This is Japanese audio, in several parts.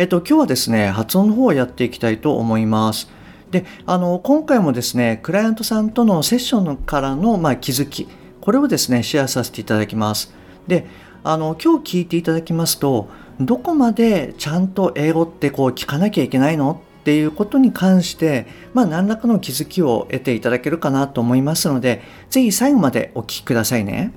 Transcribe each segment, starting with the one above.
えっと今日はですね発音の方をやっていきたいと思いますであの今回もですねクライアントさんとのセッションからの、まあ、気づきこれをですねシェアさせていただきますであの今日聞いていただきますとどこまでちゃんと英語ってこう聞かなきゃいけないの？っていうことに関して、まあ、何らかの気づきを得ていただけるかなと思いますので、ぜひ最後までお聞きくださいね。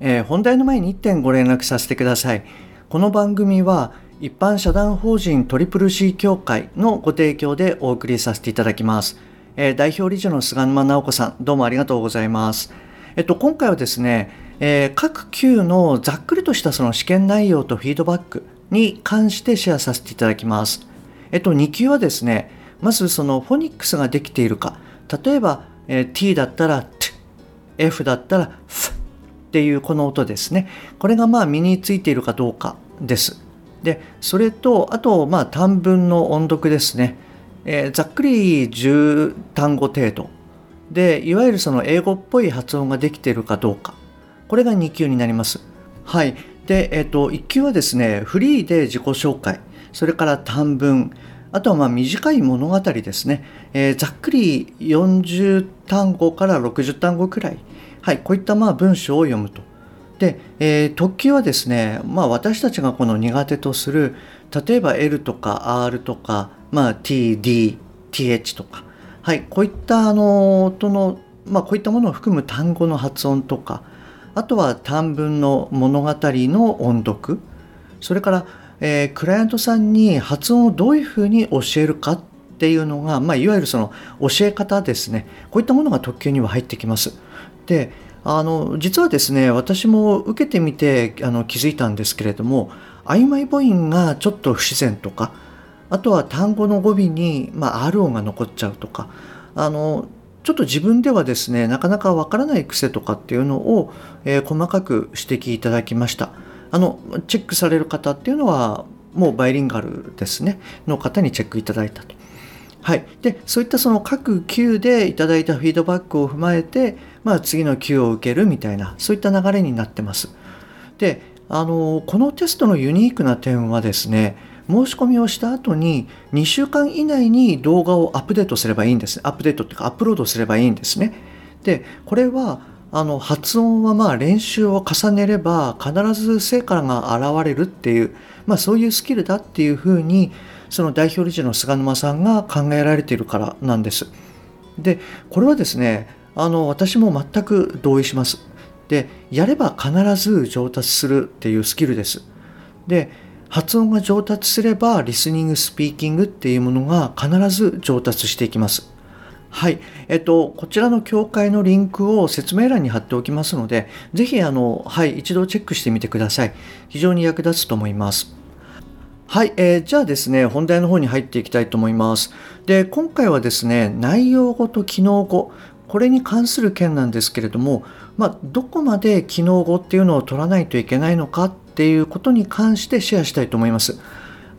えー、本題の前に1点ご連絡させてください。この番組は一般社団法人トリプル C 協会のご提供でお送りさせていただきます。えー、代表理事の菅沼直子さん、どうもありがとうございます。えっと、今回はですね、えー、各級のざっくりとしたその試験内容とフィードバックに関してシェアさせていただきます。えっと、2級はですね、まずそのフォニックスができているか。例えば、えー、t だったら t、f だったら f っていうこの音ですね。これがまあ身についているかどうかです。で、それと、あと、まあ短文の音読ですね。えー、ざっくり10単語程度。で、いわゆるその英語っぽい発音ができているかどうか。これが2級になります。はい。で、えっ、ー、と、1級はですね、フリーで自己紹介。それから短文、あとはまあ短い物語ですね、えー、ざっくり40単語から60単語くらい、はい、こういったまあ文章を読むと。で、えー、特急はですね、まあ、私たちがこの苦手とする例えば L とか R とか、まあ、TD、TH とか、はい、こういったあの音の、まあ、こういったものを含む単語の発音とかあとは短文の物語の音読それからえー、クライアントさんに発音をどういうふうに教えるかっていうのが、まあ、いわゆるその教え方ですねこういったものが特急には入ってきます。であの実はですね私も受けてみてあの気づいたんですけれども曖昧母音がちょっと不自然とかあとは単語の語尾に、まあ、R 音が残っちゃうとかあのちょっと自分ではですねなかなかわからない癖とかっていうのを、えー、細かく指摘いただきました。あのチェックされる方っていうのはもうバイリンガルですねの方にチェックいただいたと。はい、でそういったその各級でいただいたフィードバックを踏まえて、まあ、次の級を受けるみたいなそういった流れになってます。であのこのテストのユニークな点はですね申し込みをした後に2週間以内に動画をアップデートすればいいんですアップデートっていうかアップロードすればいいんですね。でこれはあの発音はまあ練習を重ねれば必ず成果が現れるっていう、まあ、そういうスキルだっていうふうにその代表理事の菅沼さんが考えられているからなんです。でこれはですねあの私も全く同意します。でやれば必ず上達するっていうスキルです。で発音が上達すればリスニングスピーキングっていうものが必ず上達していきます。はい。えっと、こちらの協会のリンクを説明欄に貼っておきますので、ぜひ、あの、はい、一度チェックしてみてください。非常に役立つと思います。はい、えー、じゃあですね、本題の方に入っていきたいと思います。で、今回はですね、内容語と機能語、これに関する件なんですけれども、まあ、どこまで機能語っていうのを取らないといけないのかっていうことに関してシェアしたいと思います。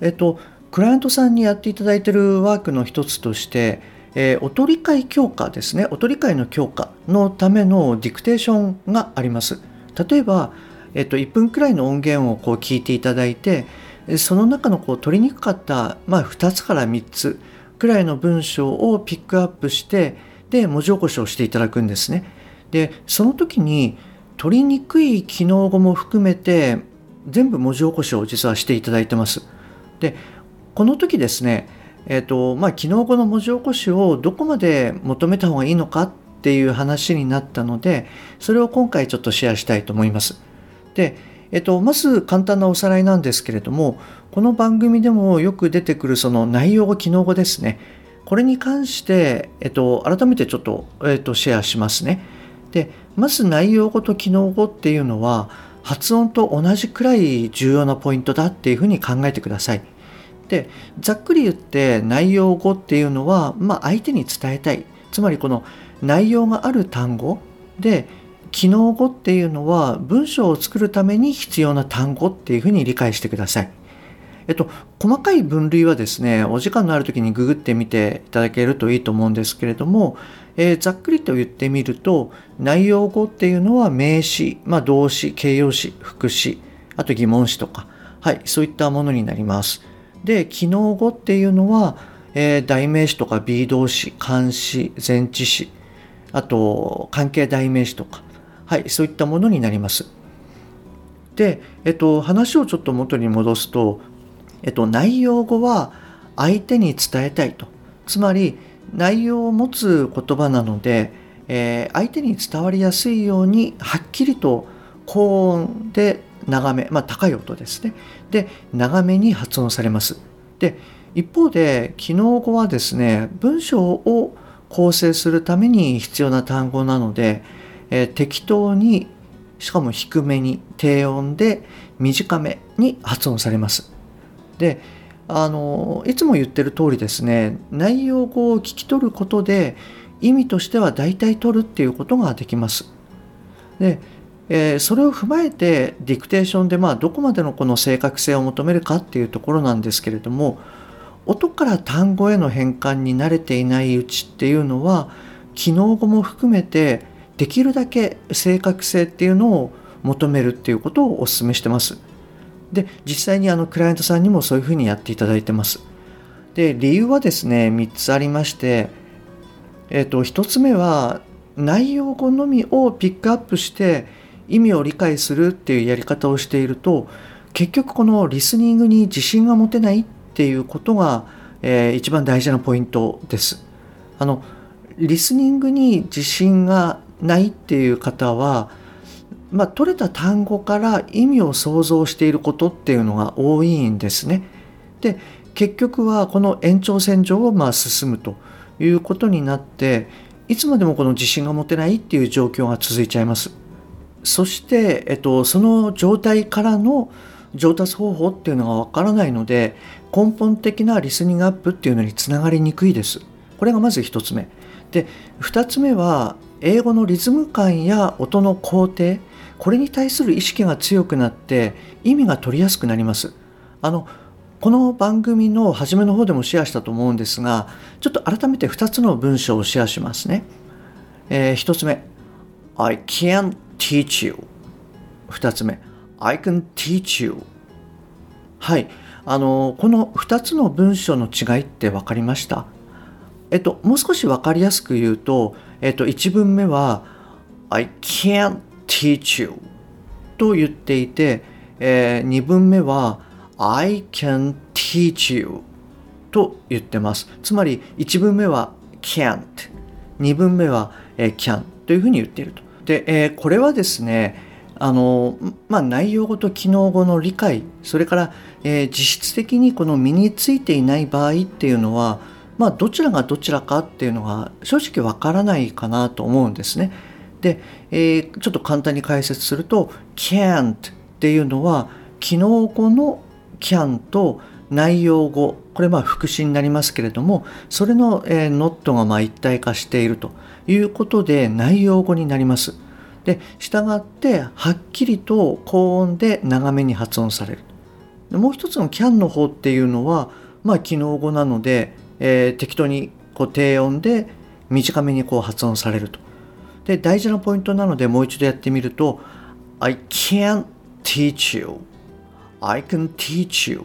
えっと、クライアントさんにやっていただいてるワークの一つとして、えー、音理解強化ですね音理解の強化のためのディクテーションがあります例えば、えーと、1分くらいの音源をこう聞いていただいてその中のこう取りにくかった、まあ、2つから3つくらいの文章をピックアップしてで文字起こしをしていただくんですねでその時に取りにくい機能語も含めて全部文字起こしを実はしていただいてますでこの時ですねえーとまあ、昨日この文字起こしをどこまで求めた方がいいのかっていう話になったのでそれを今回ちょっとシェアしたいと思います。で、えっ、と、まず簡単なおさらいなんですけれどもこの番組でもよく出てくるその内容語機能語ですねこれに関して、えっ、と、改めてちょっと,、えーと、とシェアしますね。でまず内容語と機能語っていうのは発音と同じくらい重要なポイントだっていうふうに考えてください。でざっくり言って内容語っていうのは、まあ、相手に伝えたいつまりこの内容がある単語で機能語っていうのは文章を作るために必要な単語っていうふうに理解してください。えっと、細かい分類はですね、お時間のある時にググってみていただけるといいと思うんですけれども、えー、ざっくりと言ってみると、内容語っていうのは名詞、まあ、動詞、形容詞、副詞、あと疑問詞とか、はい、そういったものになります。で、機能語っていうのは、えー、代名詞とか B 動詞、漢詞、前置詞、あと関係代名詞とか、はい、そういったものになります。で、えっと、話をちょっと元に戻すと、えっと、内容語は相手に伝えたいと。つまり、内容を持つ言葉なので、えー、相手に伝わりやすいようにはっきりと高音で長め、まあ、高い音ですね。で、長めに発音されます。で、一方で、機能語はですね、文章を構成するために必要な単語なので、えー、適当に、しかも低めに、低音で短めに発音されます。で、あのいつも言ってる通りですね内容語を聞き取ることで意味としては大体取るっていうことができます。で、えー、それを踏まえてディクテーションでまあどこまでのこの正確性を求めるかっていうところなんですけれども音から単語への変換に慣れていないうちっていうのは機能語も含めてできるだけ正確性っていうのを求めるっていうことをお勧めしてます。で実際にあのクライアントさんにもそういうふうにやっていただいてます。で理由はですね3つありまして、えーと、1つ目は内容語のみをピックアップして意味を理解するっていうやり方をしていると結局このリスニングに自信が持てないっていうことが、えー、一番大事なポイントです。あのリスニングに自信がないっていう方はまあ、取れた単語から意味を想像していることっていうのが多いんですね。で結局はこの延長線上をまあ進むということになっていつまでもこの自信が持てないっていう状況が続いちゃいます。そして、えっと、その状態からの上達方法っていうのがわからないので根本的なリスニングアップっていうのにつながりにくいです。これがまず1つ目。で2つ目は英語のリズム感や音の工程これに対する意識が強くなって意味が取りやすくなります。あのこの番組の初めの方でもシェアしたと思うんですがちょっと改めて2つの文章をシェアしますね。えー、1つ目。I can teach you 2つ目。I can teach you はい。あのこの2つの文章の違いって分かりました？えっともう少し分かりやすく言うと、えっと、1文目は I can't teach you と言っていて、えー、2文目は I can teach you と言ってます。つまり1文目は can't 2文目は、えー、can というふうに言っていると。で、えー、これはですねあのまあ、内容語と機能語の理解それから、えー、実質的にこの身についていない場合っていうのは、まあ、どちらがどちらかっていうのが正直わからないかなと思うんですね。で、えー、ちょっと簡単に解説すると can't っていうのは機能語の can と内容語これまあ副詞になりますけれどもそれの、えー、not がまあ一体化しているということで内容語になります。で従ってはっきりと高音で長めに発音される。もう一つの can の方っていうのはまあ機能語なので、えー、適当にこう低音で短めにこう発音されると。で大事なポイントなのでもう一度やってみると I can teach you. I can teach you.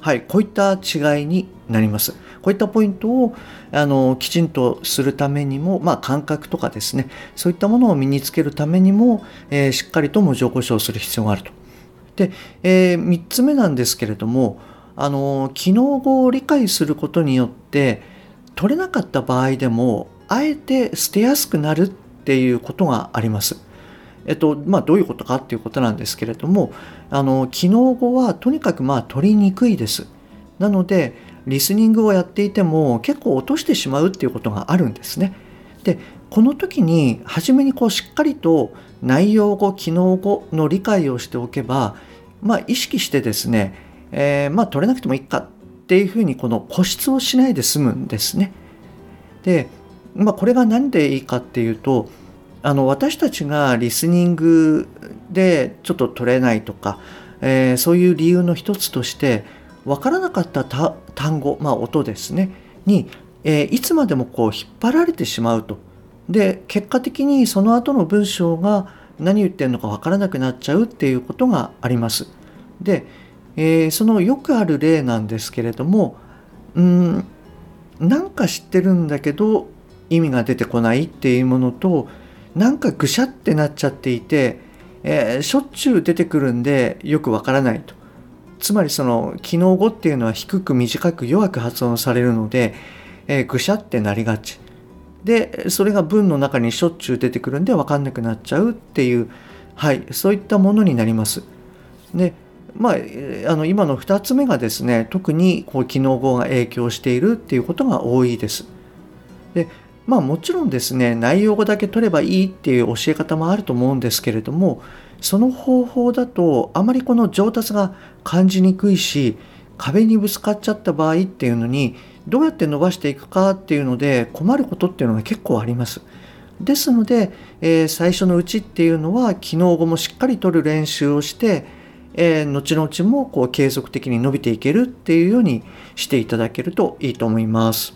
はいこういった違いになります。こういったポイントをあのきちんとするためにも、まあ、感覚とかですね。そういったものを身につけるためにも、えー、しっかりと文字起こしをする必要があると。で、えー、3つ目なんですけれどもあの機能語を理解することによって取れなかった場合でもあえて捨てやすくなるっていうことがあります。えっとまあ、どういうことかっていうことなんですけれどもあの機能語はとにかくまあ取りにくいです。なのでリスニングをやっていても結構落としてしまうっていうことがあるんですね。でこの時に初めにこうしっかりと内容語機能語の理解をしておけば、まあ、意識してですね、えー、まあ取れなくてもいいかっていうふうにこの固執をしないで済むんですね。で、まあ、これが何でいいかっていうとあの私たちがリスニングでちょっと取れないとか、えー、そういう理由の一つとして分からなかった単語、まあ、音ですねに、えー、いつまでもこう引っ張られてしまうと。で結果的にその後の文章が何言ってるのか分からなくなっちゃうっていうことがあります。で、えー、そのよくある例なんですけれどもうんなんか知ってるんだけど意味が出てこないっていうものとなんかぐしゃってなっちゃっていて、えー、しょっちゅう出てくるんでよくわからないと。つまりその機能語っていうのは低く短く弱く発音されるので、えー、ぐしゃってなりがち。でそれが文の中にしょっちゅう出てくるんで分かんなくなっちゃうっていう、はい、そういったものになります。でまあ、あの今の2つ目がですね特にこう機能語が影響しているっていうことが多いです。でまあもちろんですね内容語だけ取ればいいっていう教え方もあると思うんですけれどもその方法だとあまりこの上達が感じにくいし壁にぶつかっちゃった場合っていうのにどうやって伸ばしていくかっていうので困ることっていうのが結構あります。ですので、えー、最初のうちっていうのは機能語もしっかり取る練習をして、えー、後々もこう継続的に伸びていけるっていうようにしていただけるといいと思います。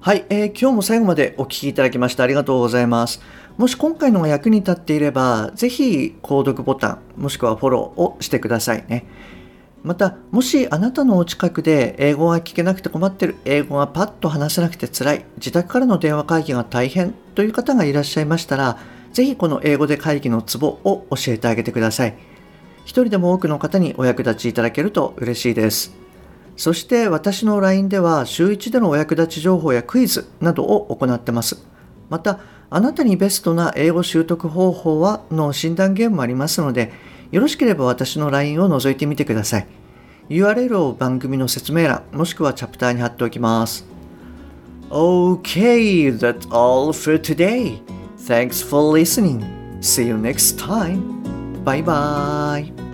はい、えー、今日も最後までお聴きいただきましてありがとうございます。もし今回のが役に立っていれば、ぜひ購読ボタン、もしくはフォローをしてくださいね。また、もしあなたのお近くで英語が聞けなくて困ってる、英語がパッと話せなくて辛い、自宅からの電話会議が大変という方がいらっしゃいましたら、ぜひこの英語で会議のツボを教えてあげてください。一人でも多くの方にお役立ちいただけると嬉しいです。そして私の LINE では週1でのお役立ち情報やクイズなどを行ってます。また、あなたにベストな英語習得方法はの診断ゲームもありますので、よろしければ私の LINE を覗いてみてください。URL を番組の説明欄、もしくはチャプターに貼っておきます。Okay, that's all for today. Thanks for listening. See you next time. バイバーイ。